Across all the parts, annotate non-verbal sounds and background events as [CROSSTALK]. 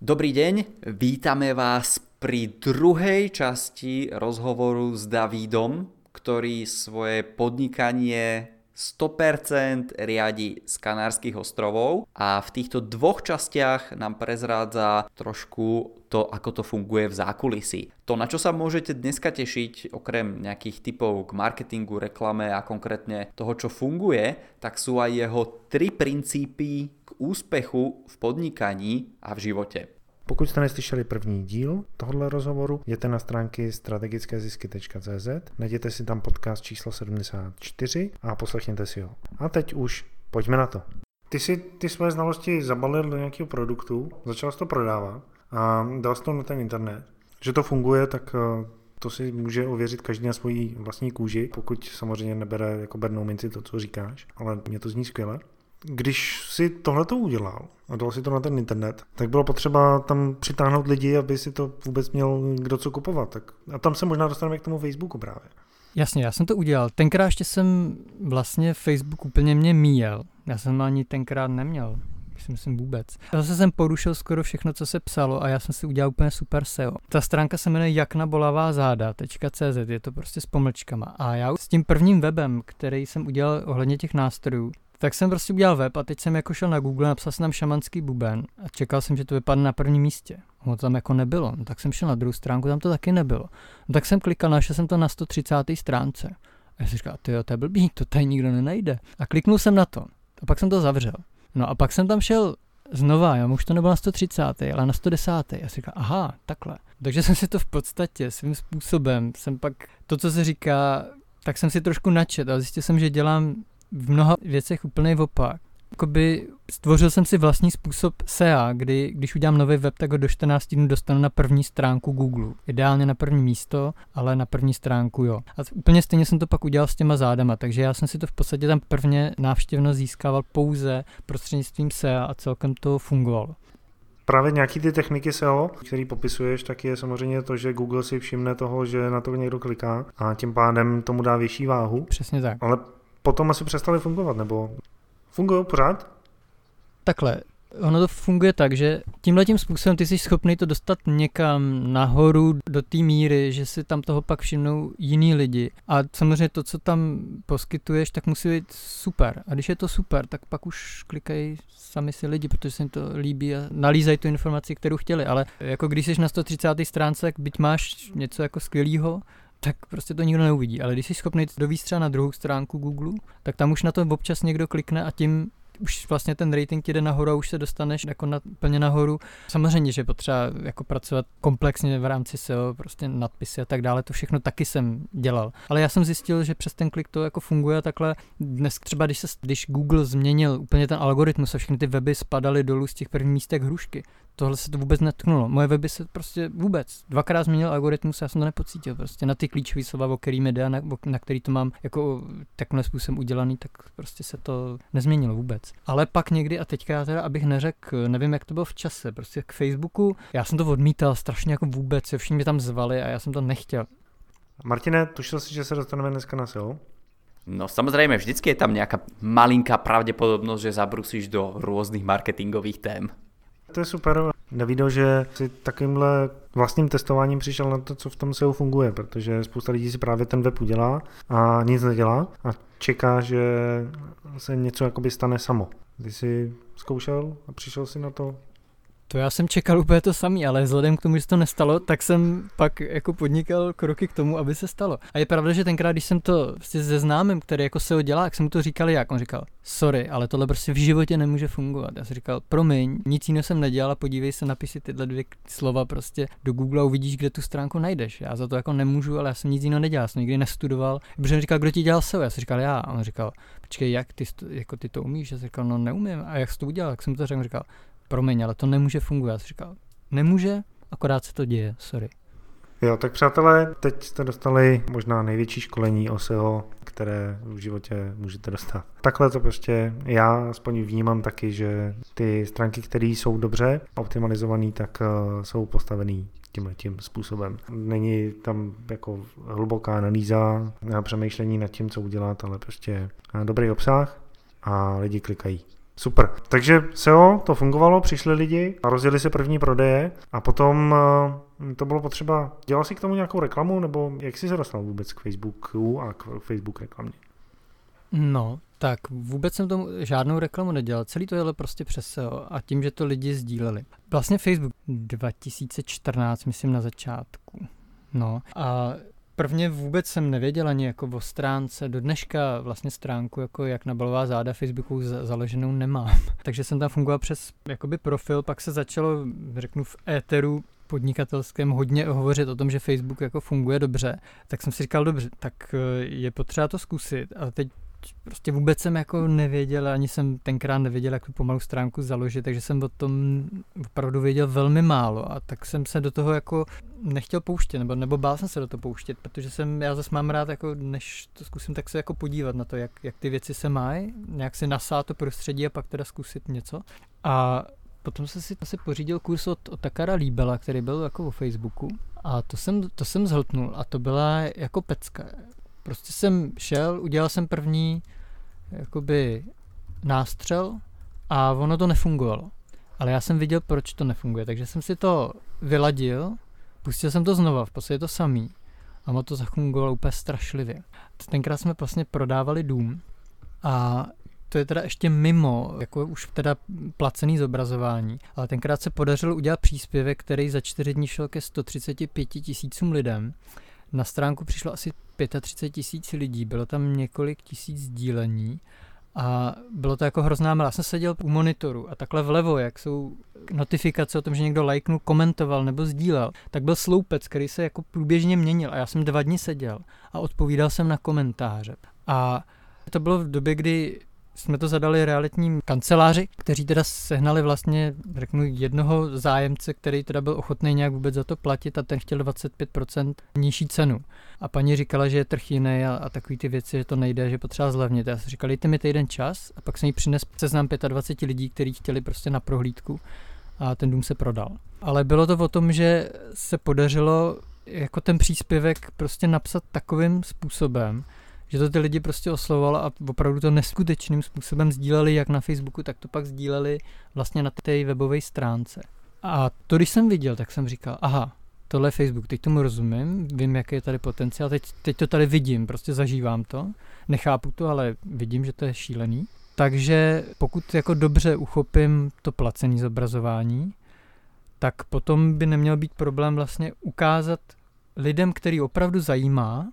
Dobrý deň, vítame vás pri druhej časti rozhovoru s Davidom, ktorý svoje podnikanie 100% riadi z Kanárskych ostrovov a v týchto dvoch častiach nám prezrádza trošku to, ako to funguje v zákulisí. To, na čo sa môžete dneska tešiť, okrem nejakých typov k marketingu, reklame a konkrétne toho, čo funguje, tak sú aj jeho tri princípy k úspechu v podnikaní a v živote. Pokud jste neslyšeli první díl tohoto rozhovoru, jděte na stránky strategickézisky.cz, najděte si tam podcast číslo 74 a poslechněte si ho. A teď už pojďme na to. Ty si ty své znalosti zabalil do nějakého produktu, začal jsi to prodávat a dal jsi to na ten internet. Že to funguje, tak eh, to si může ověřit každý na svojí vlastní kůži, pokud samozřejmě nebere jako bernou minci to, co říkáš, ale mě to zní skvěle když si tohle to udělal a dal si to na ten internet, tak bylo potřeba tam přitáhnout lidi, aby si to vůbec měl kdo co kupovat. Tak, a tam se možná dostaneme k tomu Facebooku právě. Jasně, já jsem to udělal. Tenkrát ještě jsem vlastně Facebook úplně mě míjel. Já jsem ani tenkrát neměl. Si myslím vůbec. Zase jsem porušil skoro všechno, co se psalo a já jsem si udělal úplně super SEO. Ta stránka se jmenuje jaknabolavá.cz, je to prostě s pomlčkama. A já s tím prvním webem, který jsem udělal ohledně těch nástrojů, tak jsem prostě udělal web a teď jsem jako šel na Google, napsal jsem tam šamanský buben a čekal jsem, že to vypadne na prvním místě. Ono tam jako nebylo. No, tak jsem šel na druhou stránku, tam to taky nebylo. No, tak jsem klikal, našel jsem to na 130. stránce. A já jsem říkal, ty to je blbý, to tady nikdo nenajde. A kliknul jsem na to. A pak jsem to zavřel. No a pak jsem tam šel znova, já už to nebylo na 130, ale na 110. Já si říkal, aha, takhle. Takže jsem si to v podstatě svým způsobem, jsem pak to, co se říká, tak jsem si trošku načet a zjistil jsem, že dělám v mnoha věcech úplný opak. Jakoby stvořil jsem si vlastní způsob SEA, kdy když udělám nový web, tak ho do 14 dnů dostanu na první stránku Google. Ideálně na první místo, ale na první stránku jo. A úplně stejně jsem to pak udělal s těma zádama, takže já jsem si to v podstatě tam prvně návštěvnost získával pouze prostřednictvím SEA a celkem to fungovalo. Právě nějaký ty techniky SEO, který popisuješ, tak je samozřejmě to, že Google si všimne toho, že na to někdo kliká a tím pádem tomu dá větší váhu. Přesně tak. Ale potom asi přestali fungovat, nebo fungují pořád? Takhle, ono to funguje tak, že tímhle tím způsobem ty jsi schopný to dostat někam nahoru do té míry, že si tam toho pak všimnou jiní lidi. A samozřejmě to, co tam poskytuješ, tak musí být super. A když je to super, tak pak už klikají sami si lidi, protože se jim to líbí a nalízají tu informaci, kterou chtěli. Ale jako když jsi na 130. stránce, byť máš něco jako skvělého, tak prostě to nikdo neuvidí. Ale když jsi schopný dovíst třeba na druhou stránku Google, tak tam už na to občas někdo klikne a tím už vlastně ten rating jde nahoru a už se dostaneš jako na, plně nahoru. Samozřejmě, že potřeba jako pracovat komplexně v rámci SEO, prostě nadpisy a tak dále, to všechno taky jsem dělal. Ale já jsem zjistil, že přes ten klik to jako funguje a takhle dnes třeba, když, se, když Google změnil úplně ten algoritmus a všechny ty weby spadaly dolů z těch prvních místek hrušky, tohle se to vůbec netknulo. Moje weby se prostě vůbec dvakrát změnil algoritmus, já jsem to nepocítil. Prostě na ty klíčové slova, o který mi jde, na, na který to mám jako takhle způsobem udělaný, tak prostě se to nezměnilo vůbec. Ale pak někdy, a teďka já teda, abych neřekl, nevím, jak to bylo v čase, prostě k Facebooku, já jsem to odmítal strašně jako vůbec, se všichni mě tam zvali a já jsem to nechtěl. Martine, tušil si, že se dostaneme dneska na SEO? No samozrejme, vždycky je tam nejaká malinká pravdepodobnosť, že zabrusíš do rôznych marketingových tém. To je super. Nevído, že si takovýmhle vlastním testováním přišel na to, co v tom SEO funguje, protože spousta lidí si právě ten web udělá a nic nedělá a čeká, že se něco jakoby stane samo. Ty jsi zkoušel a přišel si na to, to já jsem čekal úplně to samý, ale vzhledem k tomu, že se to nestalo, tak jsem pak jako podnikal kroky k tomu, aby se stalo. A je pravda, že tenkrát, když jsem to prostě se známým, který jako se ho dělá, jak jsem mu to říkal jak, on říkal, sorry, ale tohle prostě v životě nemůže fungovat. Já jsem říkal, promiň, nic jiného jsem nedělal podívej se, napiši tyhle dvě slova prostě do Google a uvidíš, kde tu stránku najdeš. Já za to jako nemůžu, ale já jsem nic jiného nedělal, jsem nikdy nestudoval. Protože on říkal, kdo ti dělal SEO? Já jsem říkal, já. A on říkal, počkej, jak ty, jako ty to umíš? Já jsem říkal, no neumím. A jak jsi to udělal? Jak jsem to řekl? říkal, promiň, ale to nemůže fungovat. Říkal, nemůže, akorát se to děje, sorry. Jo, tak přátelé, teď jste dostali možná největší školení o SEO, které v životě můžete dostat. Takhle to prostě já aspoň vnímám taky, že ty stránky, které jsou dobře optimalizované, tak uh, jsou postavený tímhle tím způsobem. Není tam jako hluboká analýza a přemýšlení nad tím, co udělat, ale prostě dobrý obsah a lidi klikají. Super. Takže SEO to fungovalo, přišli lidi a rozjeli se první prodeje a potom uh, to bylo potřeba. Dělal jsi k tomu nějakou reklamu nebo jak jsi se dostal vůbec k Facebooku a k Facebook reklamě? No, tak vůbec jsem tomu žádnou reklamu nedělal. Celý to jelo prostě přes SEO a tím, že to lidi sdíleli. Vlastně Facebook 2014, myslím na začátku. No a prvně vůbec jsem nevěděl ani jako o stránce. Do dneška vlastně stránku jako jak na balová záda Facebooku založenou nemám. [LAUGHS] Takže jsem tam fungoval přes jakoby profil, pak se začalo, řeknu v éteru podnikatelském hodně hovořit o tom, že Facebook jako funguje dobře, tak jsem si říkal, dobře, tak eh, je potřeba to zkusit. A teď prostě vůbec jsem jako nevěděl, ani jsem tenkrát nevěděl, jak tu pomalu stránku založit, takže jsem o tom opravdu věděl velmi málo a tak jsem se do toho jako nechtěl pouštět, nebo, nebo bál jsem se do toho pouštět, protože jsem, já zase mám rád, jako než to zkusím, tak se jako podívat na to, jak, jak ty věci se mají, nějak si nasát to prostředí a pak teda zkusit něco. A potom jsem si asi pořídil kurz od, od Takara Líbela, který byl jako o Facebooku a to jsem, to jsem zhltnul a to byla jako pecka. Prostě jsem šel, udělal jsem první jakoby nástřel a ono to nefungovalo. Ale já jsem viděl, proč to nefunguje, takže jsem si to vyladil, pustil jsem to znova, v podstatě to samý. A ono to zafungovalo úplně strašlivě. Tenkrát jsme vlastně prodávali dům a to je teda ještě mimo, jako už teda placený zobrazování, ale tenkrát se podařilo udělat příspěvek, který za čtyři dní šel ke 135 tisícům lidem na stránku přišlo asi 35 tisíc lidí, bylo tam několik tisíc sdílení a bylo to jako hrozná mela. Já jsem seděl u monitoru a takhle vlevo, jak jsou notifikace o tom, že někdo lajknul, komentoval nebo sdílel, tak byl sloupec, který se jako průběžně měnil a já jsem dva dny seděl a odpovídal jsem na komentáře. A to bylo v době, kdy jsme to zadali realitním kanceláři, kteří teda sehnali vlastně, řeknu, jednoho zájemce, který teda byl ochotný nějak vůbec za to platit a ten chtěl 25% nižší cenu. A paní říkala, že je trh jiný a, a takový ty věci, že to nejde, že potřeba zlevnit. Já jsem říkal, dejte mi týden čas a pak jsem jí přines seznam 25 lidí, kteří chtěli prostě na prohlídku a ten dům se prodal. Ale bylo to o tom, že se podařilo jako ten příspěvek prostě napsat takovým způsobem, že to ty lidi prostě oslovovalo a opravdu to neskutečným způsobem sdíleli jak na Facebooku, tak to pak sdíleli vlastně na té webové stránce. A to, když jsem viděl, tak jsem říkal, aha, tohle je Facebook, teď tomu rozumím, vím, jaký je tady potenciál, teď, teď to tady vidím, prostě zažívám to, nechápu to, ale vidím, že to je šílený. Takže pokud jako dobře uchopím to placení zobrazování, tak potom by neměl být problém vlastně ukázat lidem, který opravdu zajímá,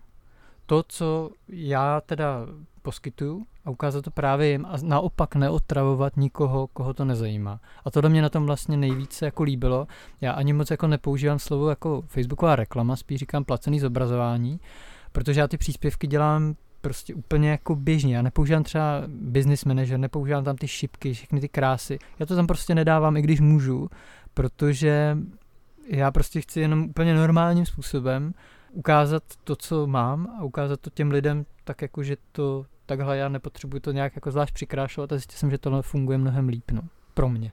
to, co já teda poskytuju a ukázat to právě jim a naopak neotravovat nikoho, koho to nezajímá. A to do mě na tom vlastně nejvíce jako líbilo. Já ani moc jako nepoužívám slovo jako facebooková reklama, spíš říkám placený zobrazování, protože já ty příspěvky dělám prostě úplně jako běžně. Já nepoužívám třeba business manager, nepoužívám tam ty šipky, všechny ty krásy. Já to tam prostě nedávám, i když můžu, protože já prostě chci jenom úplně normálním způsobem ukázat to, co mám a ukázat to těm lidem tak jako, že to takhle já nepotřebuji to nějak jako zvlášť přikrášovat a zjistil jsem, že tohle funguje mnohem líp, no, pro mě.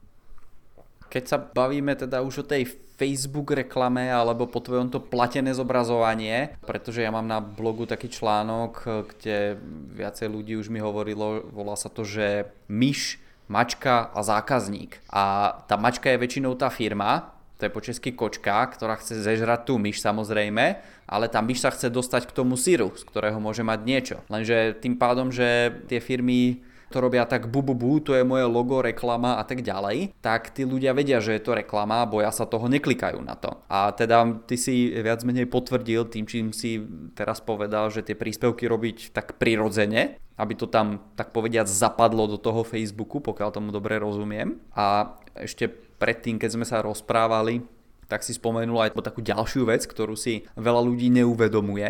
Keď sa bavíme teda už o tej Facebook reklame alebo po tvojom to platené zobrazovanie, pretože ja mám na blogu taký článok, kde viacej ľudí už mi hovorilo, volá sa to, že myš, mačka a zákazník. A tá mačka je väčšinou tá firma, to je po česky kočka, ktorá chce zežrať tú myš samozrejme, ale tá myš sa chce dostať k tomu síru, z ktorého môže mať niečo. Lenže tým pádom, že tie firmy to robia tak bu, bu, bu, to je moje logo, reklama a tak ďalej, tak tí ľudia vedia, že je to reklama boja sa toho, neklikajú na to. A teda ty si viac menej potvrdil tým, čím si teraz povedal, že tie príspevky robiť tak prirodzene, aby to tam tak povediať zapadlo do toho Facebooku, pokiaľ tomu dobre rozumiem. A ešte predtým, keď sme sa rozprávali, tak si spomenul aj takú ďalšiu vec, ktorú si veľa ľudí neuvedomuje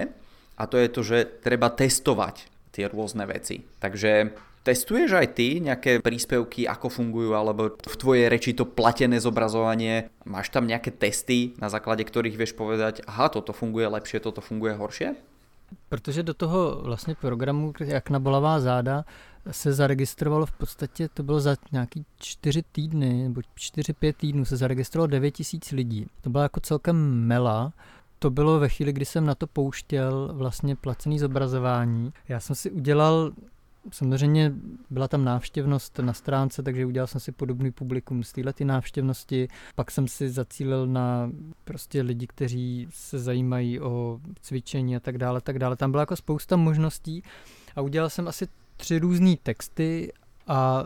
a to je to, že treba testovať tie rôzne veci. Takže Testuješ aj ty nejaké príspevky, ako fungujú, alebo v tvojej reči to platené zobrazovanie? Máš tam nejaké testy, na základe ktorých vieš povedať, aha, toto funguje lepšie, toto funguje horšie? Protože do toho vlastně programu, jak na bolavá záda, se zaregistrovalo v podstatě, to bylo za nějaký čtyři týdny, nebo čtyři, pět týdnů se zaregistrovalo 9 tisíc lidí. To byla jako celkem mela. To bylo ve chvíli, kdy jsem na to pouštěl vlastně placený zobrazování. Já jsem si udělal samozřejmě byla tam návštěvnost na stránce, takže udělal jsem si podobný publikum z této návštěvnosti. Pak jsem si zacílil na prostě lidi, kteří se zajímají o cvičení a tak dále, tak dále. Tam byla jako spousta možností a udělal jsem asi tři různé texty a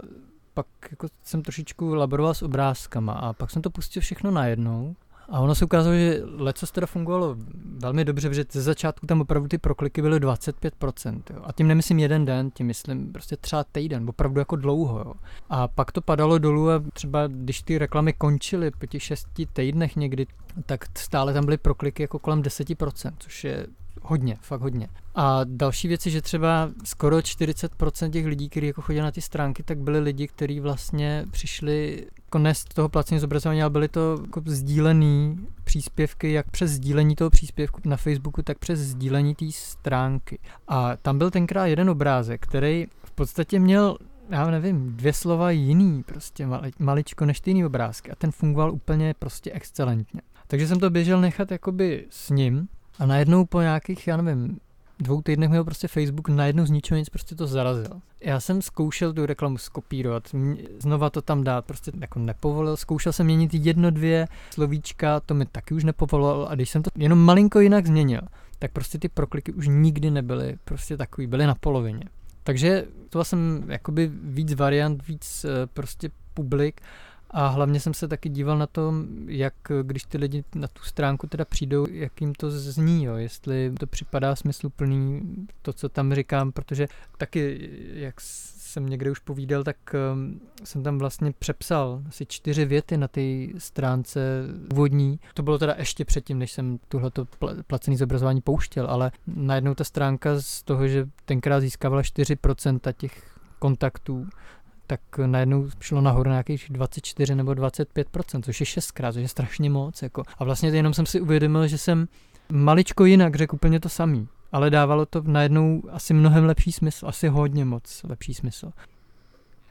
pak jako jsem trošičku laboroval s obrázkama a pak jsem to pustil všechno najednou a ono se ukázalo, že leco teda fungovalo velmi dobře, protože ze začátku tam opravdu ty prokliky byly 25%. Jo. A tím nemyslím jeden den, tím myslím prostě třeba týden, opravdu jako dlouho. Jo. A pak to padalo dolů a třeba když ty reklamy končily po těch šesti týdnech někdy, tak stále tam byly prokliky jako kolem 10%, což je Hodně, fakt hodně. A další věci, že třeba skoro 40% těch lidí, kteří jako chodili na ty stránky, tak byli lidi, kteří vlastně přišli jako ne z toho placení zobrazování, ale byly to jako sdílený příspěvky, jak přes sdílení toho příspěvku na Facebooku, tak přes sdílení té stránky. A tam byl tenkrát jeden obrázek, který v podstatě měl já nevím, dvě slova jiný, prostě maličko než ty jiný obrázky a ten fungoval úplně prostě excelentně. Takže jsem to běžel nechat jakoby s ním a najednou po nějakých, já nevím, dvou týdnech měl prostě Facebook najednou z ničeho nic prostě to zarazil. Já jsem zkoušel tu reklamu skopírovat, znova to tam dát, prostě jako nepovolil. Zkoušel jsem měnit jedno, dvě slovíčka, to mi taky už nepovolil a když jsem to jenom malinko jinak změnil, tak prostě ty prokliky už nikdy nebyly prostě takový, byly na polovině. Takže to jsem jakoby víc variant, víc eh, prostě publik a hlavně jsem se taky díval na to, jak když ty lidi na tu stránku teda přijdou, jak jim to zní, jo, jestli to připadá smysluplný, to, co tam říkám, protože taky, jak jsem někde už povídal, tak um, jsem tam vlastně přepsal asi čtyři věty na té stránce úvodní. To bylo teda ještě předtím, než jsem tohleto placený zobrazování pouštěl, ale najednou ta stránka z toho, že tenkrát získávala 4% těch kontaktů, tak najednou šlo nahoru nějakých 24 nebo 25% což je šestkrát, což je strašně moc. Jako. A vlastně jenom jsem si uvědomil, že jsem maličko jinak řekl úplně to samý, ale dávalo to najednou asi mnohem lepší smysl, asi hodně moc lepší smysl.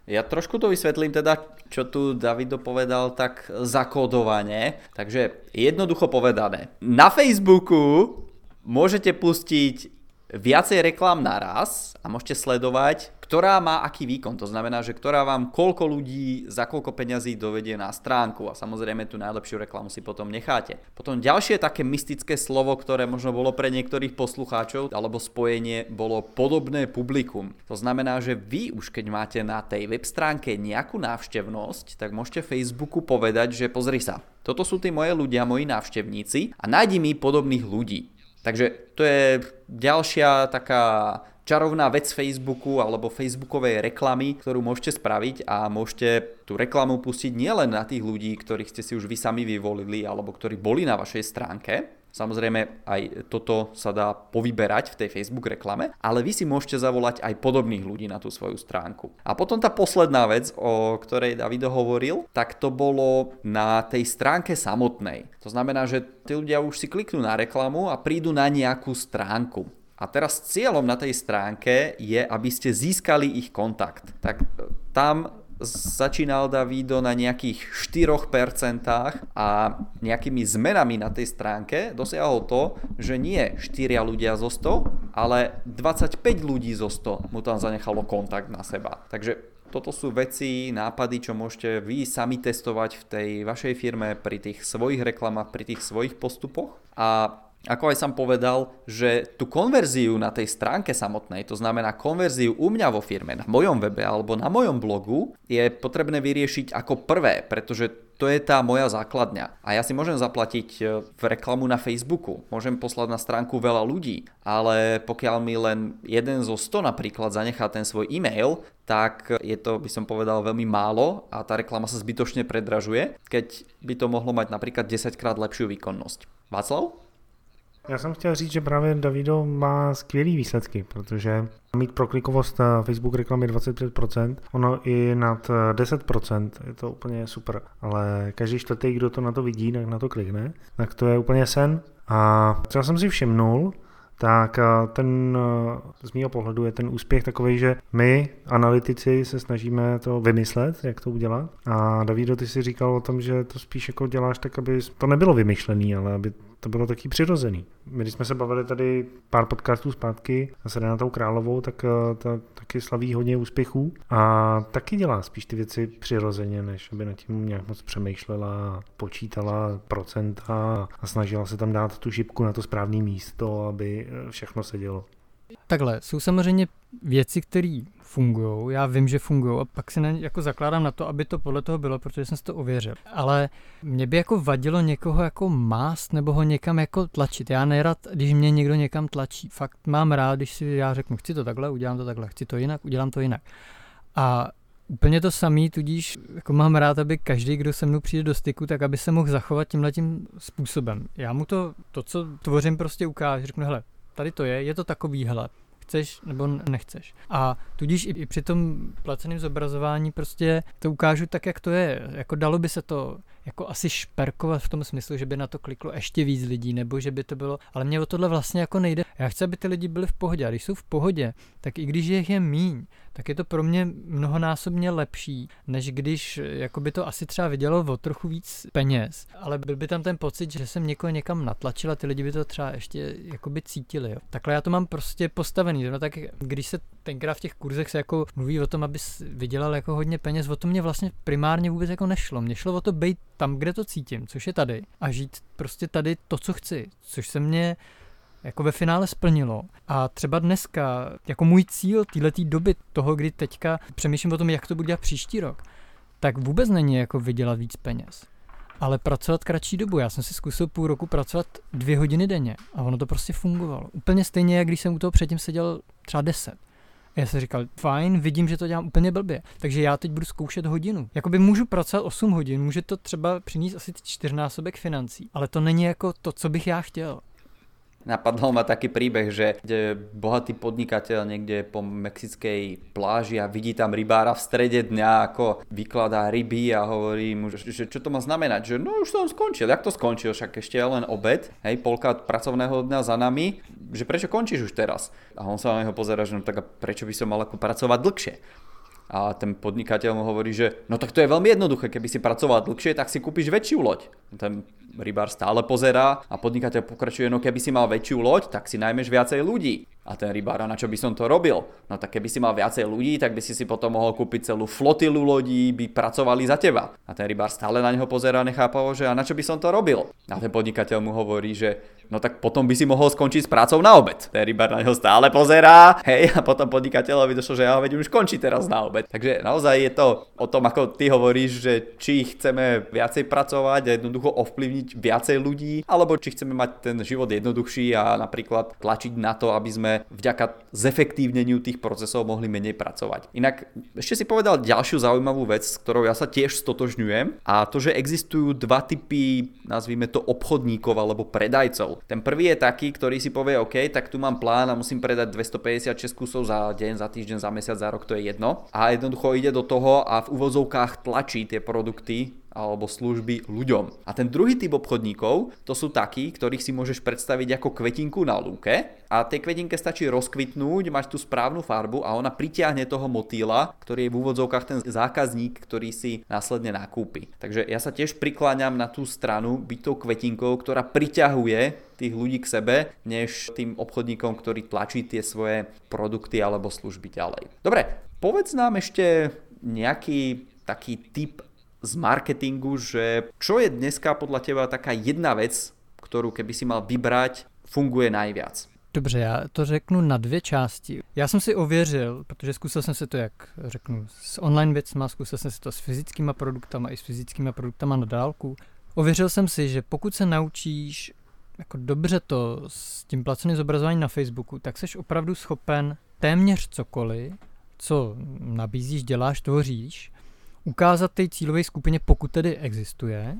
Ja trošku to vysvetlím teda, čo tu David povedal tak zakódovane. Takže jednoducho povedané. Na Facebooku môžete pustiť viacej reklám naraz a môžete sledovať, ktorá má aký výkon. To znamená, že ktorá vám koľko ľudí za koľko peňazí dovedie na stránku a samozrejme tú najlepšiu reklamu si potom necháte. Potom ďalšie také mystické slovo, ktoré možno bolo pre niektorých poslucháčov alebo spojenie bolo podobné publikum. To znamená, že vy už keď máte na tej web stránke nejakú návštevnosť, tak môžete Facebooku povedať, že pozri sa, toto sú tí moje ľudia, moji návštevníci a nájdi mi podobných ľudí. Takže to je ďalšia taká čarovná vec Facebooku alebo Facebookovej reklamy, ktorú môžete spraviť a môžete tú reklamu pustiť nielen na tých ľudí, ktorých ste si už vy sami vyvolili alebo ktorí boli na vašej stránke, Samozrejme aj toto sa dá povyberať v tej Facebook reklame, ale vy si môžete zavolať aj podobných ľudí na tú svoju stránku. A potom tá posledná vec, o ktorej Davido hovoril, tak to bolo na tej stránke samotnej. To znamená, že tí ľudia už si kliknú na reklamu a prídu na nejakú stránku. A teraz cieľom na tej stránke je, aby ste získali ich kontakt. Tak tam začínal Davido na nejakých 4% a nejakými zmenami na tej stránke dosiahol to, že nie 4 ľudia zo 100, ale 25 ľudí zo 100 mu tam zanechalo kontakt na seba. Takže toto sú veci, nápady, čo môžete vy sami testovať v tej vašej firme pri tých svojich reklamách, pri tých svojich postupoch. A ako aj som povedal, že tú konverziu na tej stránke samotnej, to znamená konverziu u mňa vo firme, na mojom webe alebo na mojom blogu, je potrebné vyriešiť ako prvé, pretože to je tá moja základňa. A ja si môžem zaplatiť e, v reklamu na Facebooku, môžem poslať na stránku veľa ľudí, ale pokiaľ mi len jeden zo 100 napríklad zanechá ten svoj e-mail, tak je to, by som povedal, veľmi málo a tá reklama sa zbytočne predražuje, keď by to mohlo mať napríklad 10 krát lepšiu výkonnosť. Václav? Já jsem chtěl říct, že právě Davido má skvělý výsledky, protože mít proklikovost na Facebook reklamy 25%, ono i nad 10%, je to úplně super. Ale každý čtvrtý, kdo to na to vidí, tak na to klikne, tak to je úplně sen. A třeba jsem si všimnul, tak ten z mého pohledu je ten úspěch takový, že my, analytici, se snažíme to vymyslet, jak to udělat. A Davido, ty si říkal o tom, že to spíš jako děláš tak, aby to nebylo vymyšlený, ale aby to bylo taky přirozený. My, když jsme se bavili tady pár podcastů zpátky s Renatou Královou, tak ta taky slaví hodně úspěchů a taky dělá spíš ty věci přirozeně, než aby nad tím nějak moc přemýšlela, počítala procenta a snažila se tam dát tu šipku na to správné místo, aby všechno se dělo. Takhle, jsou samozřejmě věci, které fungují, já vím, že fungují a pak si na, jako zakládám na to, aby to podle toho bylo, protože jsem si to ověřil. Ale mě by jako vadilo někoho jako mást nebo ho někam jako tlačit. Já nerad, když mě někdo někam tlačí. Fakt mám rád, když si já řeknu, chci to takhle, udělám to takhle, chci to jinak, udělám to jinak. A Úplně to samý, tudíž jako mám rád, aby každý, kdo se mnou přijde do styku, tak aby se mohl zachovat tímhle tím způsobem. Já mu to, to, co tvořím, prostě ukážu. Řeknu, hele, tady to je, je to takový, hele, chceš nebo nechceš. A tudíž i, i při tom placeném zobrazování prostě to ukážu tak, jak to je. Jako dalo by se to jako asi šperkovat v tom smyslu, že by na to kliklo ještě víc lidí, nebo že by to bylo, ale mě o tohle vlastně jako nejde. Já chci, aby ty lidi byli v pohodě. A když jsou v pohodě, tak i když jich je míň, tak je to pro mě mnohonásobně lepší, než když jako by to asi třeba vydělalo o trochu víc peněz, ale byl by tam ten pocit, že jsem někoho někam natlačil a ty lidi by to třeba ještě jako by cítili. Jo. Takhle já to mám prostě postavený. No tak když se tenkrát v těch kurzech se jako mluví o tom, aby vydělal jako hodně peněz, o to mě vlastně primárně vůbec jako nešlo. Mně šlo o to být tam, kde to cítím, což je tady a žít prostě tady to, co chci, což se mě jako ve finále splnilo. A třeba dneska, jako můj cíl této doby, toho, kdy teďka přemýšlím o tom, jak to bude dělat příští rok, tak vůbec není jako vydělat víc peněz. Ale pracovat kratší dobu. Já jsem si zkusil půl roku pracovat dvě hodiny denně a ono to prostě fungovalo. Úplně stejně, jak když jsem u toho předtím seděl třeba deset. Já jsem říkal, fajn, vidím, že to dělám úplně blbě, takže já teď budu zkoušet hodinu. Jakoby můžu pracovat 8 hodin, může to třeba přinést asi čtyřnásobek financí, ale to není jako to, co bych já chtěl. Napadol ma taký príbeh, že kde bohatý podnikateľ niekde po mexickej pláži a vidí tam rybára v strede dňa, ako vykladá ryby a hovorí mu, že, že čo to má znamenať, že no už som skončil, jak to skončil, však ešte je len obed, hej, polka pracovného dňa za nami, že prečo končíš už teraz? A on sa na neho pozera, že no tak a prečo by som mal ako pracovať dlhšie? A ten podnikateľ mu hovorí, že no tak to je veľmi jednoduché, keby si pracoval dlhšie, tak si kúpiš väčšiu loď. Ten rybár stále pozerá a podnikateľ pokračuje, no keby si mal väčšiu loď, tak si najmeš viacej ľudí. A ten rybár, na čo by som to robil? No tak keby si mal viacej ľudí, tak by si si potom mohol kúpiť celú flotilu lodí, by pracovali za teba. A ten rybár stále na neho pozerá nechápavo, že a na čo by som to robil? A ten podnikateľ mu hovorí, že no tak potom by si mohol skončiť s prácou na obed. Ten rybár na neho stále pozerá, hej, a potom podnikateľovi došlo, že ja veď už končí teraz na obed. Takže naozaj je to o tom, ako ty hovoríš, že či chceme viacej pracovať a jednoducho ovplyvniť viacej ľudí, alebo či chceme mať ten život jednoduchší a napríklad tlačiť na to, aby sme vďaka zefektívneniu tých procesov mohli menej pracovať. Inak ešte si povedal ďalšiu zaujímavú vec, s ktorou ja sa tiež stotožňujem a to, že existujú dva typy, nazvíme to obchodníkov alebo predajcov. Ten prvý je taký, ktorý si povie, OK, tak tu mám plán a musím predať 256 kusov za deň, za týždeň, za mesiac, za rok, to je jedno. A jednoducho ide do toho a v uvozovkách tlačí tie produkty alebo služby ľuďom. A ten druhý typ obchodníkov, to sú takí, ktorých si môžeš predstaviť ako kvetinku na lúke a tej kvetinke stačí rozkvitnúť, mať tú správnu farbu a ona pritiahne toho motýla, ktorý je v úvodzovkách ten zákazník, ktorý si následne nakúpi. Takže ja sa tiež prikláňam na tú stranu byť tou kvetinkou, ktorá priťahuje tých ľudí k sebe, než tým obchodníkom, ktorý tlačí tie svoje produkty alebo služby ďalej. Dobre, povedz nám ešte nejaký taký typ z marketingu, že čo je dneska podľa teba taká jedna vec, kterou keby si mal vybrať, funguje najviac? Dobře, já to řeknu na dvě části. Já jsem si ověřil, protože zkusil jsem si to, jak řeknu, s online věcma, zkusil jsem si to s fyzickými produktama i s fyzickými produktama na dálku. Ověřil jsem si, že pokud se naučíš jako dobře to s tím placeným zobrazováním na Facebooku, tak jsi opravdu schopen téměř cokoliv, co nabízíš, děláš, tvoříš, ukázat té cílové skupině, pokud tedy existuje,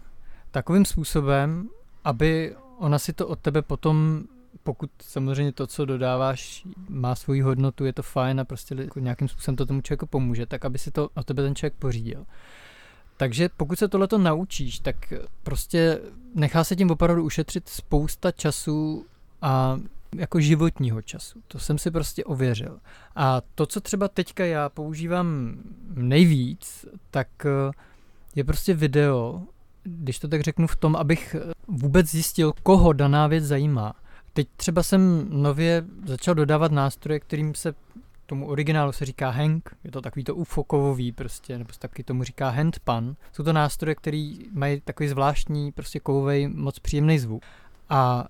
takovým způsobem, aby ona si to od tebe potom, pokud samozřejmě to, co dodáváš, má svoji hodnotu, je to fajn a prostě jako nějakým způsobem to tomu člověku pomůže, tak aby si to od tebe ten člověk pořídil. Takže pokud se tohleto naučíš, tak prostě nechá se tím opravdu ušetřit spousta času a jako životního času. To jsem si prostě ověřil. A to, co třeba teďka já používám nejvíc, tak eh, je prostě video, když to tak řeknu v tom, abych vůbec zjistil, koho daná věc zajímá. Teď třeba jsem nově začal dodávat nástroje, kterým se tomu originálu se říká Hank, je to takový to ufokovový prostě, nebo se taky tomu říká handpan. Jsou to nástroje, které mají takový zvláštní, prostě kovový, moc příjemný zvuk. A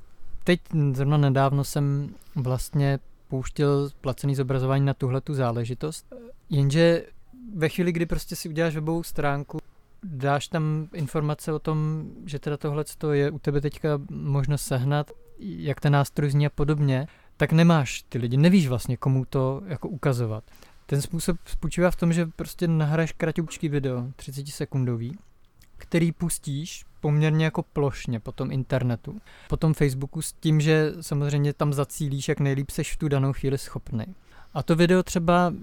teď zrovna nedávno jsem vlastně pouštěl placený zobrazování na tuhle tu záležitost, jenže ve chvíli, kdy prostě si uděláš webovou stránku, dáš tam informace o tom, že teda tohle je u tebe teďka možnost sehnat, jak ten nástroj zní a podobně, tak nemáš ty lidi, nevíš vlastně komu to jako ukazovat. Ten způsob spočívá v tom, že prostě nahraješ kratoučký video, 30 sekundový, který pustíš poměrně jako plošně po tom internetu, po tom Facebooku s tím, že samozřejmě tam zacílíš, jak nejlíp seš v tu danou chvíli schopný. A to video třeba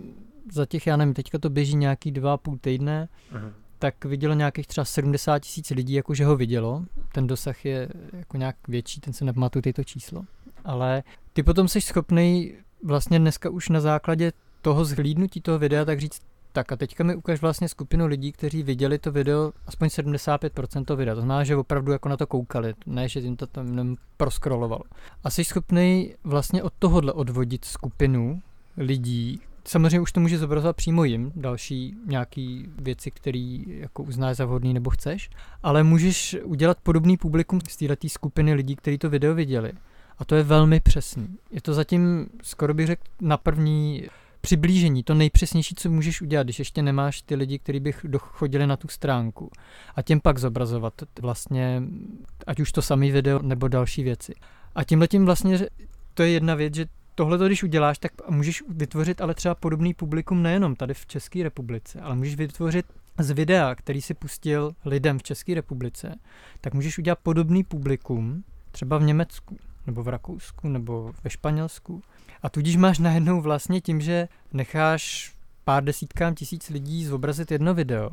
za těch, já nevím, teďka to běží nějaký dva a půl týdne, uh-huh. tak vidělo nějakých třeba 70 tisíc lidí, jakože ho vidělo. Ten dosah je jako nějak větší, ten se nepamatuju tyto číslo. Ale ty potom jsi schopný vlastně dneska už na základě toho zhlídnutí toho videa tak říct, tak a teďka mi ukáž vlastně skupinu lidí, kteří viděli to video, aspoň 75% to videa. To znamená, že opravdu jako na to koukali, ne, že jim to tam jenom proskroloval. A jsi schopný vlastně od tohohle odvodit skupinu lidí, Samozřejmě už to může zobrazovat přímo jim, další nějaký věci, které jako uznáš za vhodný nebo chceš, ale můžeš udělat podobný publikum z této skupiny lidí, kteří to video viděli. A to je velmi přesný. Je to zatím, skoro bych řekl, na první přiblížení, to nejpřesnější, co můžeš udělat, když ještě nemáš ty lidi, kteří by chodili na tu stránku a těm pak zobrazovat vlastně, ať už to samý video nebo další věci. A tímhle tím vlastně, to je jedna věc, že tohle, když uděláš, tak můžeš vytvořit ale třeba podobný publikum nejenom tady v České republice, ale můžeš vytvořit z videa, který si pustil lidem v České republice, tak můžeš udělat podobný publikum třeba v Německu nebo v Rakousku, nebo ve Španělsku. A tudíž máš najednou vlastně tím, že necháš pár desítkám tisíc lidí zobrazit jedno video,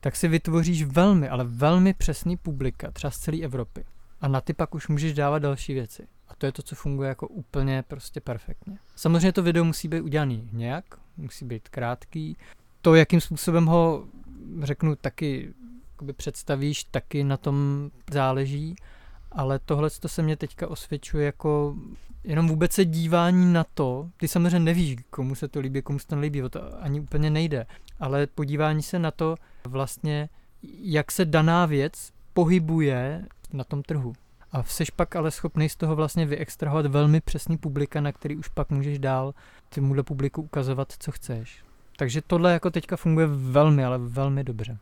tak si vytvoříš velmi, ale velmi přesný publika, třeba z celé Evropy. A na ty pak už můžeš dávat další věci. A to je to, co funguje jako úplně prostě perfektně. Samozřejmě to video musí být udělaný nějak, musí být krátký. To, jakým způsobem ho, řeknu, taky představíš, taky na tom záleží ale tohle to se mě teďka osvědčuje jako jenom vůbec se dívání na to, ty samozřejmě nevíš, komu se to líbí, komu se to nelíbí, o to ani úplně nejde, ale podívání se na to vlastně, jak se daná věc pohybuje na tom trhu. A jsi pak ale schopný z toho vlastně vyextrahovat velmi přesný publika, na který už pak můžeš dál tymuhle publiku ukazovat, co chceš. Takže tohle jako teďka funguje velmi, ale velmi dobře.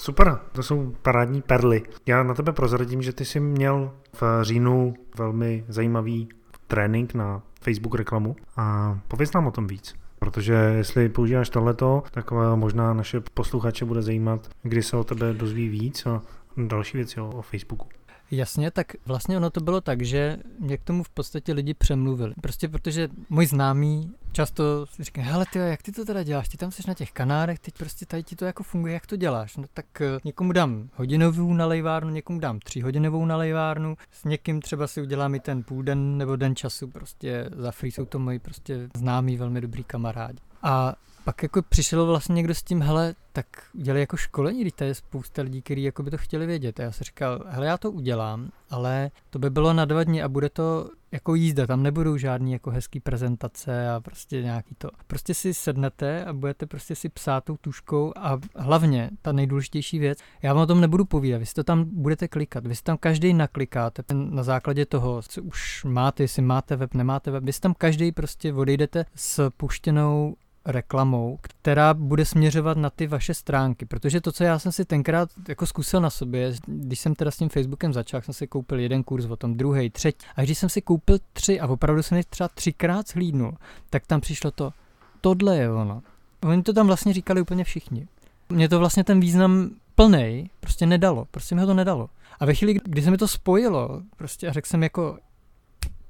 Super, to jsou parádní perly. Já na tebe prozradím, že ty jsi měl v říjnu velmi zajímavý trénink na Facebook reklamu a pověz nám o tom víc. Protože jestli používáš tohleto, tak možná naše posluchače bude zajímat, kdy se o tebe dozví víc a další věci o, o Facebooku. Jasně, tak vlastně ono to bylo tak, že mě k tomu v podstatě lidi přemluvili. Prostě protože můj známý často říká, hele ty, jak ty to teda děláš, ty tam jsi na těch kanárech, teď prostě tady ti to jako funguje, jak to děláš? No tak uh, někomu dám hodinovou nalejvárnu, někomu dám tříhodinovou nalejvárnu, s někým třeba si udělám i ten půl den nebo den času, prostě za free jsou to moji prostě známí, velmi dobrý kamarádi. A pak jako přišel vlastně někdo s tím, hele, tak udělali jako školení, když tady je spousta lidí, kteří jako by to chtěli vědět. A já jsem říkal, hele, já to udělám, ale to by bylo na dva dny a bude to jako jízda, tam nebudou žádný jako hezký prezentace a prostě nějaký to. Prostě si sednete a budete prostě si psát tou tuškou a hlavně ta nejdůležitější věc, já vám o tom nebudu povídat, vy si to tam budete klikat, vy si tam každý naklikáte na základě toho, co už máte, jestli máte web, nemáte web, vy si tam každý prostě odejdete s puštěnou reklamou, která bude směřovat na ty vaše stránky, protože to, co já jsem si tenkrát jako zkusil na sobě, když jsem teda s tím Facebookem začal, jsem si koupil jeden kurz o tom, druhý, třetí, a když jsem si koupil tři a opravdu jsem je třeba třikrát zhlídnul, tak tam přišlo to, tohle je ono. Oni to tam vlastně říkali úplně všichni. Mě to vlastně ten význam plnej prostě nedalo, prostě mi ho to nedalo. A ve chvíli, kdy se mi to spojilo, prostě a řekl jsem jako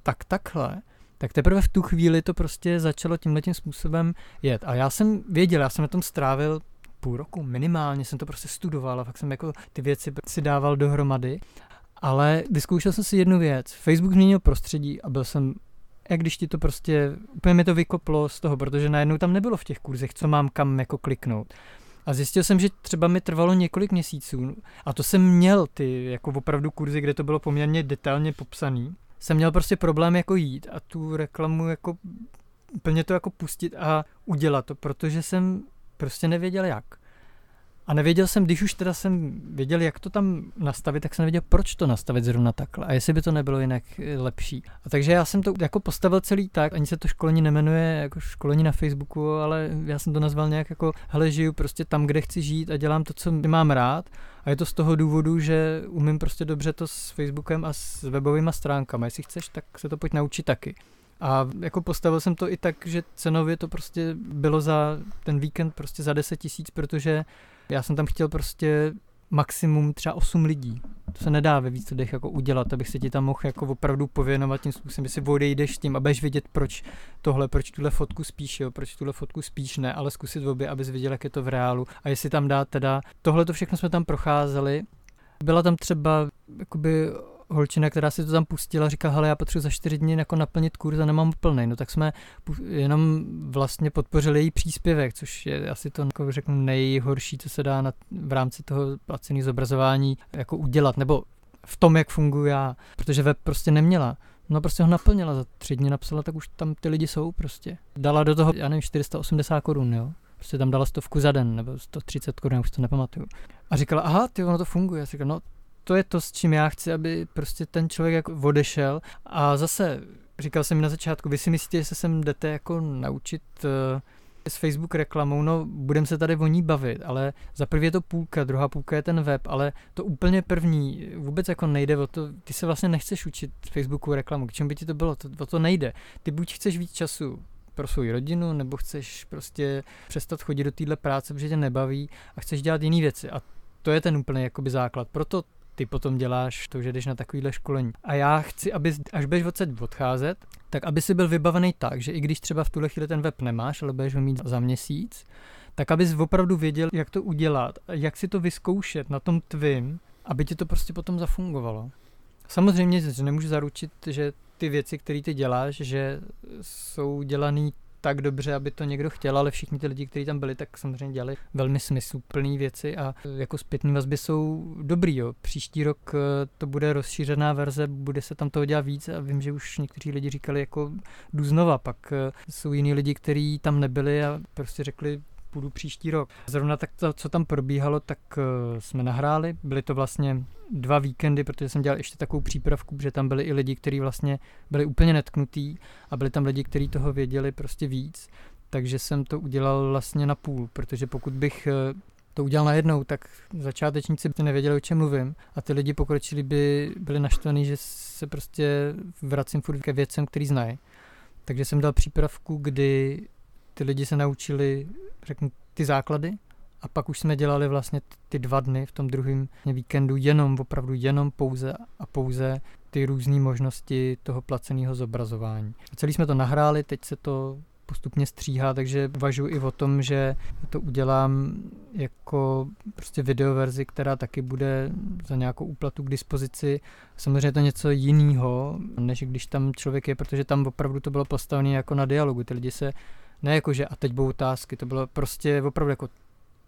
tak takhle, tak teprve v tu chvíli to prostě začalo tímhle tím způsobem jet. A já jsem věděl, já jsem na tom strávil půl roku minimálně, jsem to prostě studoval a fakt jsem jako ty věci si dával dohromady. Ale vyzkoušel jsem si jednu věc. Facebook změnil prostředí a byl jsem jak když ti to prostě, úplně mi to vykoplo z toho, protože najednou tam nebylo v těch kurzech, co mám kam jako kliknout. A zjistil jsem, že třeba mi trvalo několik měsíců, a to jsem měl ty jako opravdu kurzy, kde to bylo poměrně detailně popsaný, jsem měl prostě problém jako jít a tu reklamu jako úplně to jako pustit a udělat to, protože jsem prostě nevěděl jak. A nevěděl jsem, když už teda jsem věděl, jak to tam nastavit, tak jsem nevěděl, proč to nastavit zrovna takhle a jestli by to nebylo jinak eh, lepší. A takže já jsem to jako postavil celý tak, ani se to školení nemenuje jako školení na Facebooku, ale já jsem to nazval nějak jako, hele, žiju prostě tam, kde chci žít a dělám to, co mám rád. A je to z toho důvodu, že umím prostě dobře to s Facebookem a s webovými stránkami. Jestli chceš, tak se to pojď naučit taky. A jako postavil jsem to i tak, že cenově to prostě bylo za ten víkend prostě za 10 tisíc, protože já jsem tam chtěl prostě maximum třeba 8 lidí. To se nedá ve výsledech jako udělat, abych se ti tam mohl jako opravdu pověnovat tím způsobem, že si odejdeš s tím a budeš vědět, proč tohle, proč tuhle fotku spíš, jo, proč tuhle fotku spíš ne, ale zkusit obě, abys viděl, jak je to v reálu a jestli tam dá teda, tohle to všechno jsme tam procházeli. Byla tam třeba jakoby holčina, která si to tam pustila, říká, hele, já potřebuji za čtyři dny jako naplnit kurz a nemám plný. No tak jsme jenom vlastně podpořili její příspěvek, což je asi to, jako řeknu, nejhorší, co se dá na, v rámci toho placeného zobrazování jako udělat, nebo v tom, jak funguje já, protože web prostě neměla. No prostě ho naplnila, za tři dny napsala, tak už tam ty lidi jsou prostě. Dala do toho, já nevím, 480 korun, jo. Prostě tam dala stovku za den, nebo 130 korun, už to nepamatuju. A říkala, aha, ty, ono to funguje. Já říkala, no to je to, s čím já chci, aby prostě ten člověk jako odešel. A zase, říkal jsem na začátku, vy si myslíte, že se sem jdete jako naučit uh, s Facebook reklamou, no budeme se tady o ní bavit, ale za první je to půlka, druhá půlka je ten web, ale to úplně první vůbec jako nejde o to, ty se vlastně nechceš učit Facebooku reklamu, k čemu by ti to bylo, to, o to nejde. Ty buď chceš víc času pro svou rodinu, nebo chceš prostě přestat chodit do téhle práce, protože tě nebaví a chceš dělat jiné věci. A to je ten úplný jakoby základ. Proto ty potom děláš to, že jdeš na takovýhle školení. A já chci, aby až budeš odsaď odcházet, tak aby si byl vybavený tak, že i když třeba v tuhle chvíli ten web nemáš, ale budeš ho mít za měsíc, tak abys opravdu věděl, jak to udělat, jak si to vyzkoušet na tom tvým, aby ti to prostě potom zafungovalo. Samozřejmě, že nemůžu zaručit, že ty věci, které ty děláš, že jsou dělané tak dobře, aby to někdo chtěl, ale všichni ty lidi, kteří tam byli, tak samozřejmě dělali velmi smysluplné věci a jako zpětné vazby jsou dobrý. Jo. Příští rok eh, to bude rozšířená verze, bude se tam toho dělat víc a vím, že už někteří lidi říkali jako jdu znova, pak eh, jsou jiní lidi, kteří tam nebyli a prostě řekli, půjdu příští rok. Zrovna tak to, co tam probíhalo, tak uh, jsme nahráli. Byly to vlastně dva víkendy, protože jsem dělal ještě takovou přípravku, že tam byli i lidi, kteří vlastně byli úplně netknutí a byli tam lidi, kteří toho věděli prostě víc. Takže jsem to udělal vlastně na půl, protože pokud bych uh, to udělal najednou, tak začátečníci by nevěděli, o čem mluvím a ty lidi pokročili by byli naštvaní, že se prostě vracím furt ke věcem, který znají. Takže jsem dal přípravku, kdy ty lidi se naučili řeknu, ty základy a pak už jsme dělali vlastně ty dva dny v tom druhém víkendu jenom, opravdu jenom pouze a pouze ty různé možnosti toho placeného zobrazování. Celý jsme to nahráli, teď se to postupně stříhá, takže uvažuji i o tom, že to udělám jako prostě videoverzi, která taky bude za nějakou úplatu k dispozici. Samozřejmě to něco jiného, než když tam člověk je, protože tam opravdu to bylo postavené jako na dialogu. Ty lidi se ne jako, že a teď budou otázky, to bylo prostě opravdu jako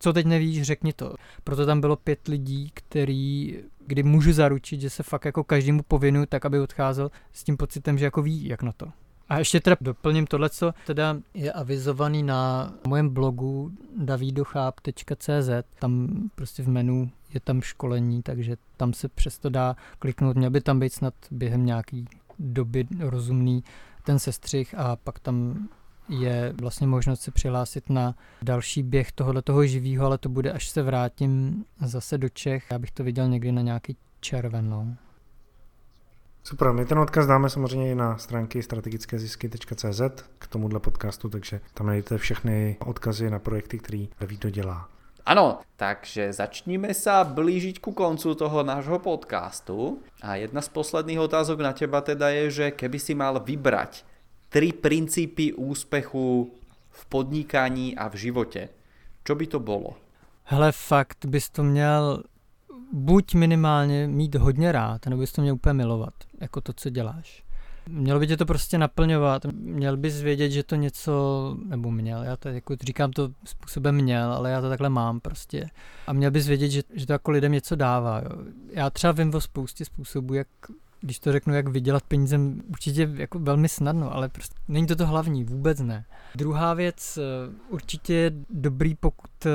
co teď nevíš, řekni to. Proto tam bylo pět lidí, který, kdy můžu zaručit, že se fakt jako každému povinuju tak, aby odcházel s tím pocitem, že jako ví, jak na to. A ještě teda doplním tohle, co teda je avizovaný na mojem blogu davidocháp.cz. Tam prostě v menu je tam školení, takže tam se přesto dá kliknout. Měl by tam být snad během nějaký doby rozumný ten sestřih a pak tam je vlastně možnost se přihlásit na další běh tohohle toho živýho, ale to bude, až se vrátím zase do Čech. Já bych to viděl někdy na nějaký červenou. Super, my ten odkaz dáme samozřejmě i na stránky strategickézisky.cz k tomuhle podcastu, takže tam najdete všechny odkazy na projekty, který Vito dělá. Ano, takže začníme sa blížiť ku koncu toho nášho podcastu. A jedna z posledných otázok na teba teda je, že keby si mal vybrať tri princípy úspechu v podnikaní a v životě. Čo by to bylo? Hele, fakt bys to měl buď minimálně mít hodně rád, nebo bys to měl úplně milovat, jako to, co děláš. Mělo by tě to prostě naplňovat, měl bys vědět, že to něco, nebo měl, já to jako říkám to způsobem měl, ale já to takhle mám prostě. A měl bys vědět, že, že to jako lidem něco dává. Jo. Já třeba vím o spoustě způsobů, jak když to řeknu, jak vydělat peníze, určitě jako velmi snadno, ale prostě není to to hlavní, vůbec ne. Druhá věc, eh, určitě je dobrý, pokud eh,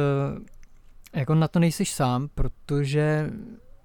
jako na to nejseš sám, protože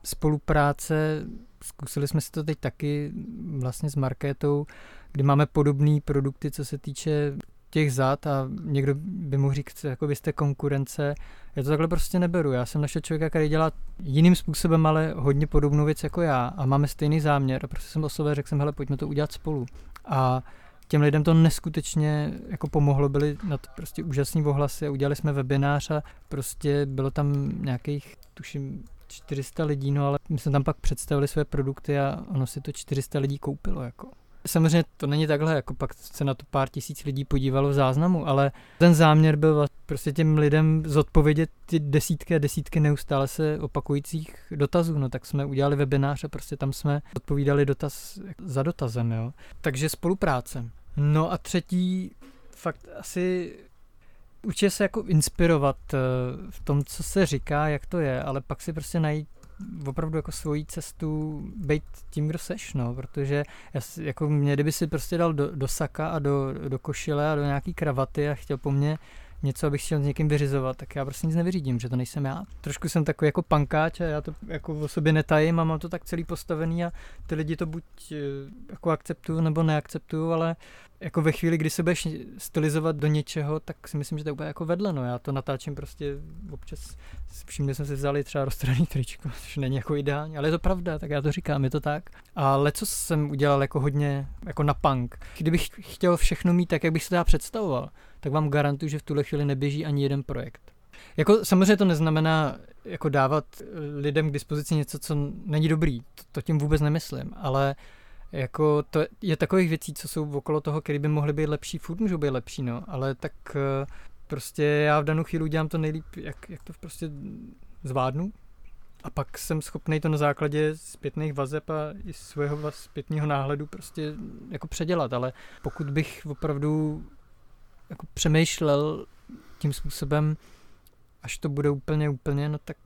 spolupráce, zkusili jsme si to teď taky vlastně s Markétou, kdy máme podobné produkty, co se týče těch zad a někdo by mohl říct, jako vy jste konkurence. Já to takhle prostě neberu. Já jsem našel člověka, který dělá jiným způsobem, ale hodně podobnou věc jako já a máme stejný záměr a prostě jsem oslovil, řekl jsem, hele, pojďme to udělat spolu. A těm lidem to neskutečně jako pomohlo, byly na to prostě úžasný ohlasy, udělali jsme webinář a prostě bylo tam nějakých, tuším, 400 lidí, no ale my jsme tam pak představili své produkty a ono si to 400 lidí koupilo, jako. Samozřejmě to není takhle, jako pak se na to pár tisíc lidí podívalo v záznamu, ale ten záměr byl prostě těm lidem zodpovědět ty desítky a desítky neustále se opakujících dotazů. No tak jsme udělali webinář a prostě tam jsme odpovídali dotaz za dotazem, jo. Takže spolupráce. No a třetí fakt asi určitě se jako inspirovat eh, v tom, co se říká, jak to je, ale pak si prostě najít opravdu jako svoji cestu být tím, kdo seš, no, protože já, jako mě, kdyby si prostě dal do, do saka a do, do košile a do nějaký kravaty a chtěl po mně něco, abych chtěl s někým vyřizovat, tak já prostě nic nevyřídím, že to nejsem já. Trošku jsem takový jako pankáč a já to jako o sobě netajím a mám to tak celý postavený a ty lidi to buď eh, jako akceptují nebo neakceptují, ale jako ve chvíli, kdy se budeš stylizovat do něčeho, tak si myslím, že to je úplně jako vedle, no. Já to natáčím prostě občas, všimli jsme si vzali třeba rozstraný tričko, což není jako ideální, ale je to pravda, tak já to říkám, je to tak. Ale co jsem udělal jako hodně, jako na punk. Kdybych chtěl všechno mít tak, jak bych si to já představoval, tak vám garantuju, že v tuhle chvíli neběží ani jeden projekt. Jako samozřejmě to neznamená jako dávat lidem k dispozici něco, co není dobrý. To, to tím vůbec nemyslím, ale jako to je takových věcí, co jsou okolo toho, které by mohly být lepší, furt můžou být lepší, no, ale tak eh, prostě já v danou chvíli udělám to nejlíp, jak, jak to prostě zvládnu a pak jsem schopný to na základě zpětných vazeb a i svého zpětného náhledu prostě jako předělat, ale pokud bych opravdu jako přemýšlel tím způsobem, až to bude úplně, úplně, no tak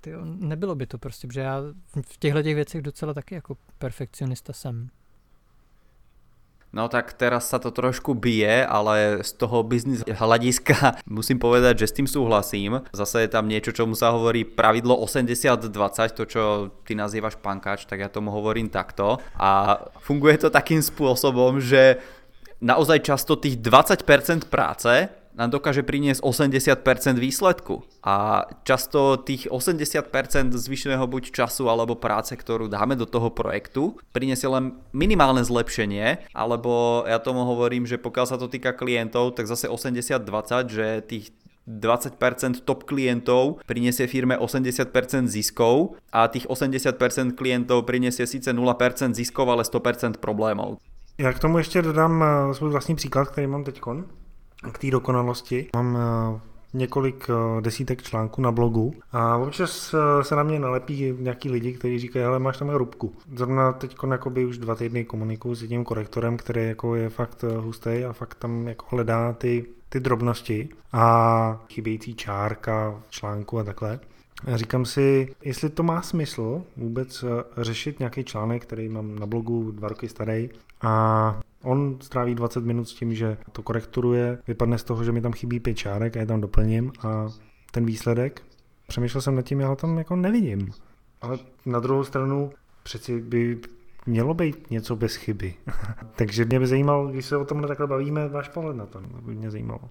tyjo, nebylo by to prostě, protože já v těchto těch věcech docela taky jako perfekcionista jsem. No tak teraz sa to trošku bije, ale z toho biznis hľadiska [LAUGHS] musím povedať, že s tým súhlasím. Zase je tam niečo, čomu sa hovorí pravidlo 80-20, to čo ty nazývaš pankač, tak ja tomu hovorím takto. A funguje to takým spôsobom, že naozaj často tých 20% práce nám dokáže priniesť 80% výsledku. A často tých 80% zvyšného buď času alebo práce, ktorú dáme do toho projektu, priniesie len minimálne zlepšenie, alebo ja tomu hovorím, že pokiaľ sa to týka klientov, tak zase 80-20, že tých 20% top klientov prinesie firme 80% ziskov a tých 80% klientov prinesie síce 0% ziskov, ale 100% problémov. Já k tomu ještě dodám eh, svůj vlastní příklad, který mám teďkon k té dokonalosti. Mám eh, několik eh, desítek článků na blogu a občas se na mě nalepí nějaký lidi, kteří říkají, ale máš tam rubku. Zrovna teď už dva týdny komunikuju s jedním korektorem, který jako je fakt hustý a fakt tam jako hledá ty, ty drobnosti a chybějící čárka v článku a takhle. Říkám si, jestli to má smysl vůbec řešit nějaký článek, který mám na blogu dva roky starý a On stráví 20 minut s tím, že to korekturuje, vypadne z toho, že mi tam chybí pět čárek a je tam doplním a ten výsledek, přemýšlel jsem nad tím, já ho tam jako nevidím. Ale na druhou stranu přeci by mělo být něco bez chyby. [LAUGHS] Takže mě by zajímalo, když se o tom takhle bavíme, váš pohled na to, by mě zajímalo.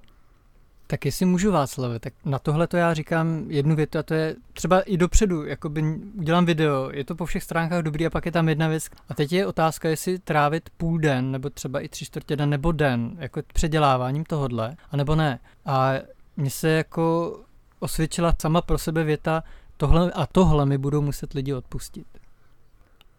Tak jestli můžu Václave, tak na tohle to já říkám jednu větu a to je třeba i dopředu, jakoby udělám video, je to po všech stránkách dobrý a pak je tam jedna věc. A teď je otázka, jestli trávit půl den, nebo třeba i tři čtvrtě den, nebo den, jako předěláváním tohodle, anebo ne. A mně se jako osvědčila sama pro sebe věta, tohle a tohle mi budou muset lidi odpustit.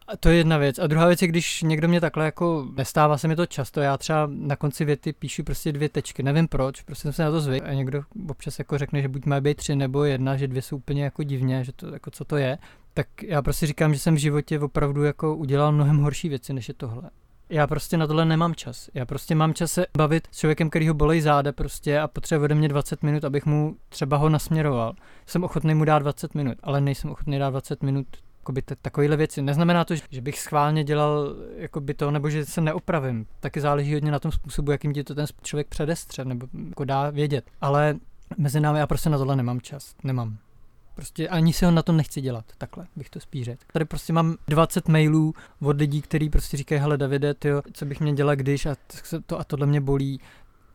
A to je jedna věc. A druhá věc je, když někdo mě takhle jako nestává se mi to často, já třeba na konci věty píšu prostě dvě tečky, nevím proč, prostě jsem se na to zvyk. A někdo občas jako řekne, že buď má být tři nebo jedna, že dvě jsou úplně jako divně, že to jako co to je. tak já prostě říkám, že jsem v životě opravdu jako udělal mnohem horší věci, než je tohle. Já prostě na tohle nemám čas. Já prostě mám čas se bavit s člověkem, který ho bolej záda prostě a potřebuje ode mě 20 minut, abych mu třeba ho nasměroval. Jsem ochotný mu dát 20 minut, ale nejsem ochotný dát 20 minut jakoby takovéhle věci. Neznamená to, že bych schválně dělal jakoby to, nebo že se neopravím. Taky záleží hodně na tom způsobu, jakým ti to ten člověk předestře, nebo jako dá vědět. Ale mezi námi já prostě na tohle nemám čas. Nemám. Prostě ani si ho na to nechci dělat, takhle bych to spíš řekl. Tady prostě mám 20 mailů od lidí, kteří prostě říkají, hele Davide, tyjo, co bych měl dělat když a to a tohle mě bolí,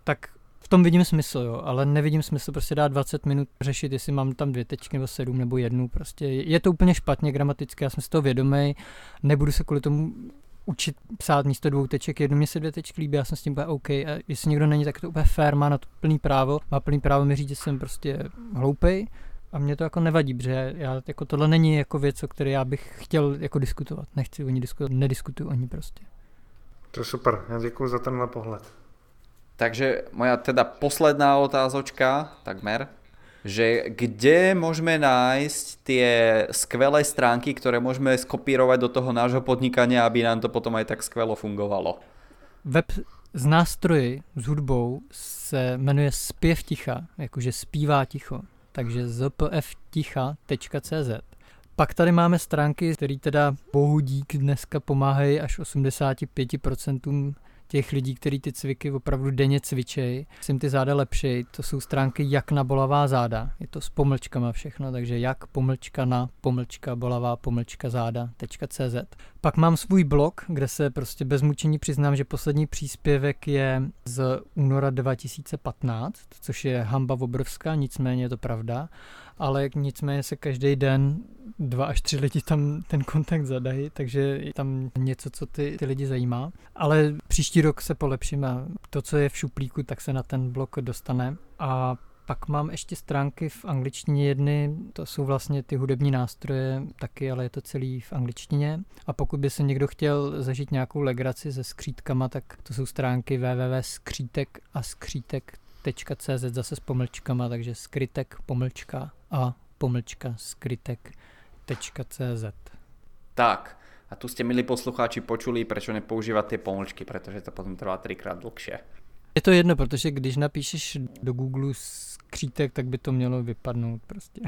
tak v tom vidím smysl, jo, ale nevidím smysl prostě dát 20 minut řešit, jestli mám tam dvě tečky nebo sedm nebo jednu, prostě je to úplně špatně gramaticky, já jsem si toho vědomý, nebudu se kvůli tomu učit psát místo dvou teček, jednu mě se dvě tečky líbí, já jsem s tím úplně OK. A jestli někdo není, tak to úplně fair, má na to plný právo, má plný právo mi říct, že jsem prostě hloupej, a mě to jako nevadí, protože já, jako tohle není jako věc, o které já bych chtěl jako diskutovat. Nechci o ní diskutovat, nediskutuju o ní prostě. To je super, já děkuji za tenhle pohled. Takže moja teda posledná otázočka, takmer, že kde môžeme nájsť tie skvelé stránky, ktoré môžeme skopírovať do toho nášho podnikania, aby nám to potom aj tak skvelo fungovalo? Web z nástroji s hudbou se jmenuje Zpěv ticha, jakože zpívá ticho takže zpfticha.cz. Pak tady máme stránky, které teda bohu dík dneska pomáhají až 85% těch lidí, kteří ty cviky opravdu denně cvičejí, jsem ty záda lepší. To jsou stránky jak na bolavá záda. Je to s pomlčkama všechno, takže jak pomlčka na pomlčka bolavá pomlčka záda.cz. Pak mám svůj blog, kde se prostě bez mučení přiznám, že poslední příspěvek je z února 2015, což je hamba obrovská, nicméně je to pravda ale nicméně se každý den dva až tři lidi tam ten kontakt zadají, takže je tam něco, co ty, ty lidi zajímá. Ale příští rok se polepším a to, co je v šuplíku, tak se na ten blok dostane. A pak mám ještě stránky v angličtině jedny, to jsou vlastně ty hudební nástroje taky, ale je to celý v angličtině. A pokud by se někdo chtěl zažít nějakou legraci se skřítkama, tak to jsou stránky www.skřítek a skřítek.cz zase s pomlčkama, takže skrytek pomlčka a pomlčka skrytek.cz. Tak, a tu ste, milí poslucháči, počuli, prečo nepoužívať tie pomlčky, pretože to potom trvá trikrát dlhšie. Je to jedno, protože když napíšeš do Google skřítek, tak by to mělo vypadnout prostě.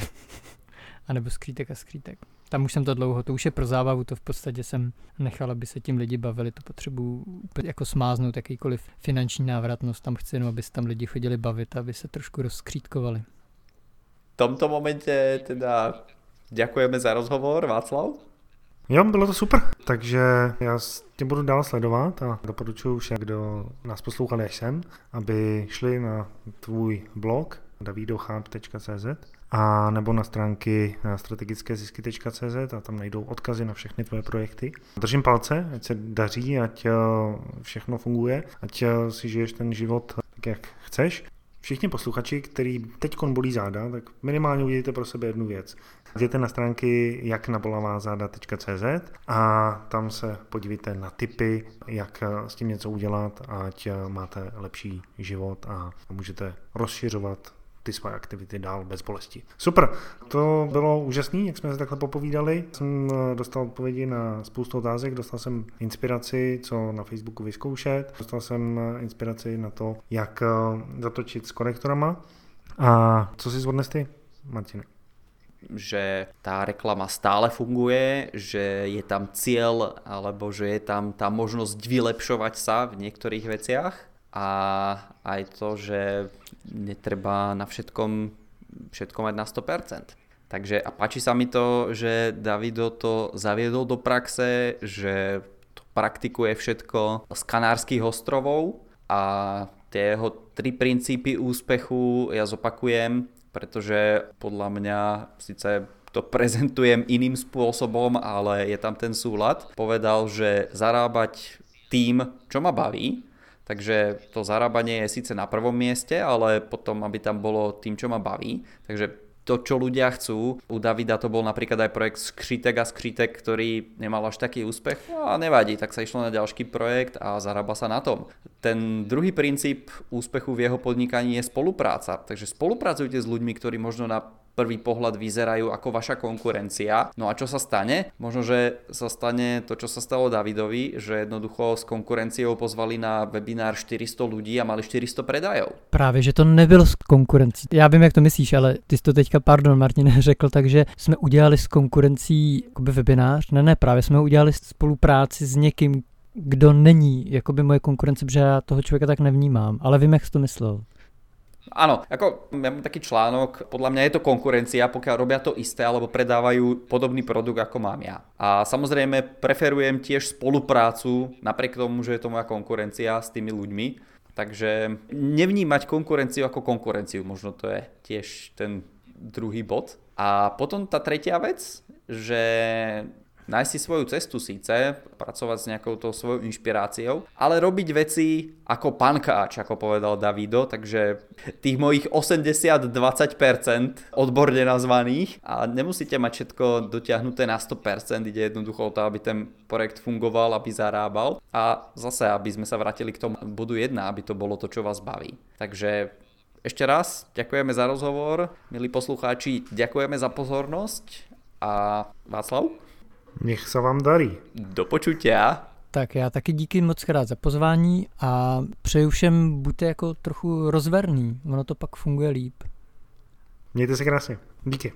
[LAUGHS] a nebo skřítek a skřítek. Tam už jsem to dlouho, to už je pro zábavu, to v podstatě jsem nechal, aby se tím lidi bavili, to potřebuji jako smáznout jakýkoliv finanční návratnost, tam chci jenom, aby se tam lidi chodili bavit, aby se trošku rozkřítkovali tomto momente teda děkujeme za rozhovor, Václav. Jo, bylo to super, takže já tě budu dál sledovat a doporučuji všem, kdo nás poslouchali až sem, aby šli na tvůj blog davidochamp.cz a nebo na stránky strategické zisky.cz a tam najdou odkazy na všechny tvoje projekty. Držím palce, ať se daří, ať eh, všechno funguje, ať eh, si žiješ ten život tak, jak chceš Všichni posluchači, který teď bolí záda, tak minimálně udělejte pro sebe jednu věc. Jděte na stránky jaknabolavázáda.cz a tam se podívejte na tipy, jak s tím něco udělat, ať máte lepší život a můžete rozšiřovat ty své aktivity dál bez bolesti. Super, to bylo úžasné, jak jsme se takhle popovídali. Jsem eh, dostal odpovědi na spoustu otázek, dostal jsem inspiraci, co na Facebooku vyzkoušet, dostal jsem eh, inspiraci na to, jak eh, zatočit s konektorama. A co si zvodnes ty, Martine? že tá reklama stále funguje, že je tam cieľ alebo že je tam tá možnosť vylepšovať sa v niektorých veciach a aj to, že netreba na všetkom, všetko mať na 100%. Takže a páči sa mi to, že Davido to zaviedol do praxe, že to praktikuje všetko z Kanárskych ostrovov a tie jeho tri princípy úspechu ja zopakujem, pretože podľa mňa síce to prezentujem iným spôsobom, ale je tam ten súlad. Povedal, že zarábať tým, čo ma baví, takže to zarábanie je síce na prvom mieste, ale potom, aby tam bolo tým, čo ma baví. Takže to, čo ľudia chcú. U Davida to bol napríklad aj projekt Skřítek a Skřítek, ktorý nemal až taký úspech. No a nevadí, tak sa išlo na ďalší projekt a zarába sa na tom. Ten druhý princíp úspechu v jeho podnikaní je spolupráca. Takže spolupracujte s ľuďmi, ktorí možno na prvý pohľad vyzerajú ako vaša konkurencia. No a čo sa stane? Možno, že sa stane to, čo sa stalo Davidovi, že jednoducho s konkurenciou pozvali na webinár 400 ľudí a mali 400 predajov. Právě, že to nebylo s konkurencí. Já vím, jak to myslíš, ale ty jsi to teďka, pardon, Martin, [LAUGHS] řekl, takže jsme udělali s konkurencí webinář. Ne, ne, právě jsme udělali spolupráci s někým, kdo není jakoby moje konkurence, protože já toho člověka tak nevnímám, ale vím, jak jsi to myslel. Áno, ako ja mám taký článok, podľa mňa je to konkurencia, pokiaľ robia to isté alebo predávajú podobný produkt ako mám ja. A samozrejme preferujem tiež spoluprácu, napriek tomu, že je to moja konkurencia s tými ľuďmi. Takže nevnímať konkurenciu ako konkurenciu, možno to je tiež ten druhý bod. A potom tá tretia vec, že nájsť si svoju cestu síce, pracovať s nejakou tou svojou inšpiráciou, ale robiť veci ako pankáč, ako povedal Davido, takže tých mojich 80-20% odborne nazvaných a nemusíte mať všetko dotiahnuté na 100%, ide jednoducho o to, aby ten projekt fungoval, aby zarábal a zase, aby sme sa vrátili k tomu bodu 1, aby to bolo to, čo vás baví. Takže ešte raz ďakujeme za rozhovor, milí poslucháči, ďakujeme za pozornosť a Václav? Nech se vám darí. Do počutia. Tak já taky díky moc krát za pozvání a přeju všem buďte jako trochu rozverný, ono to pak funguje líp. Mějte se krásně. Díky.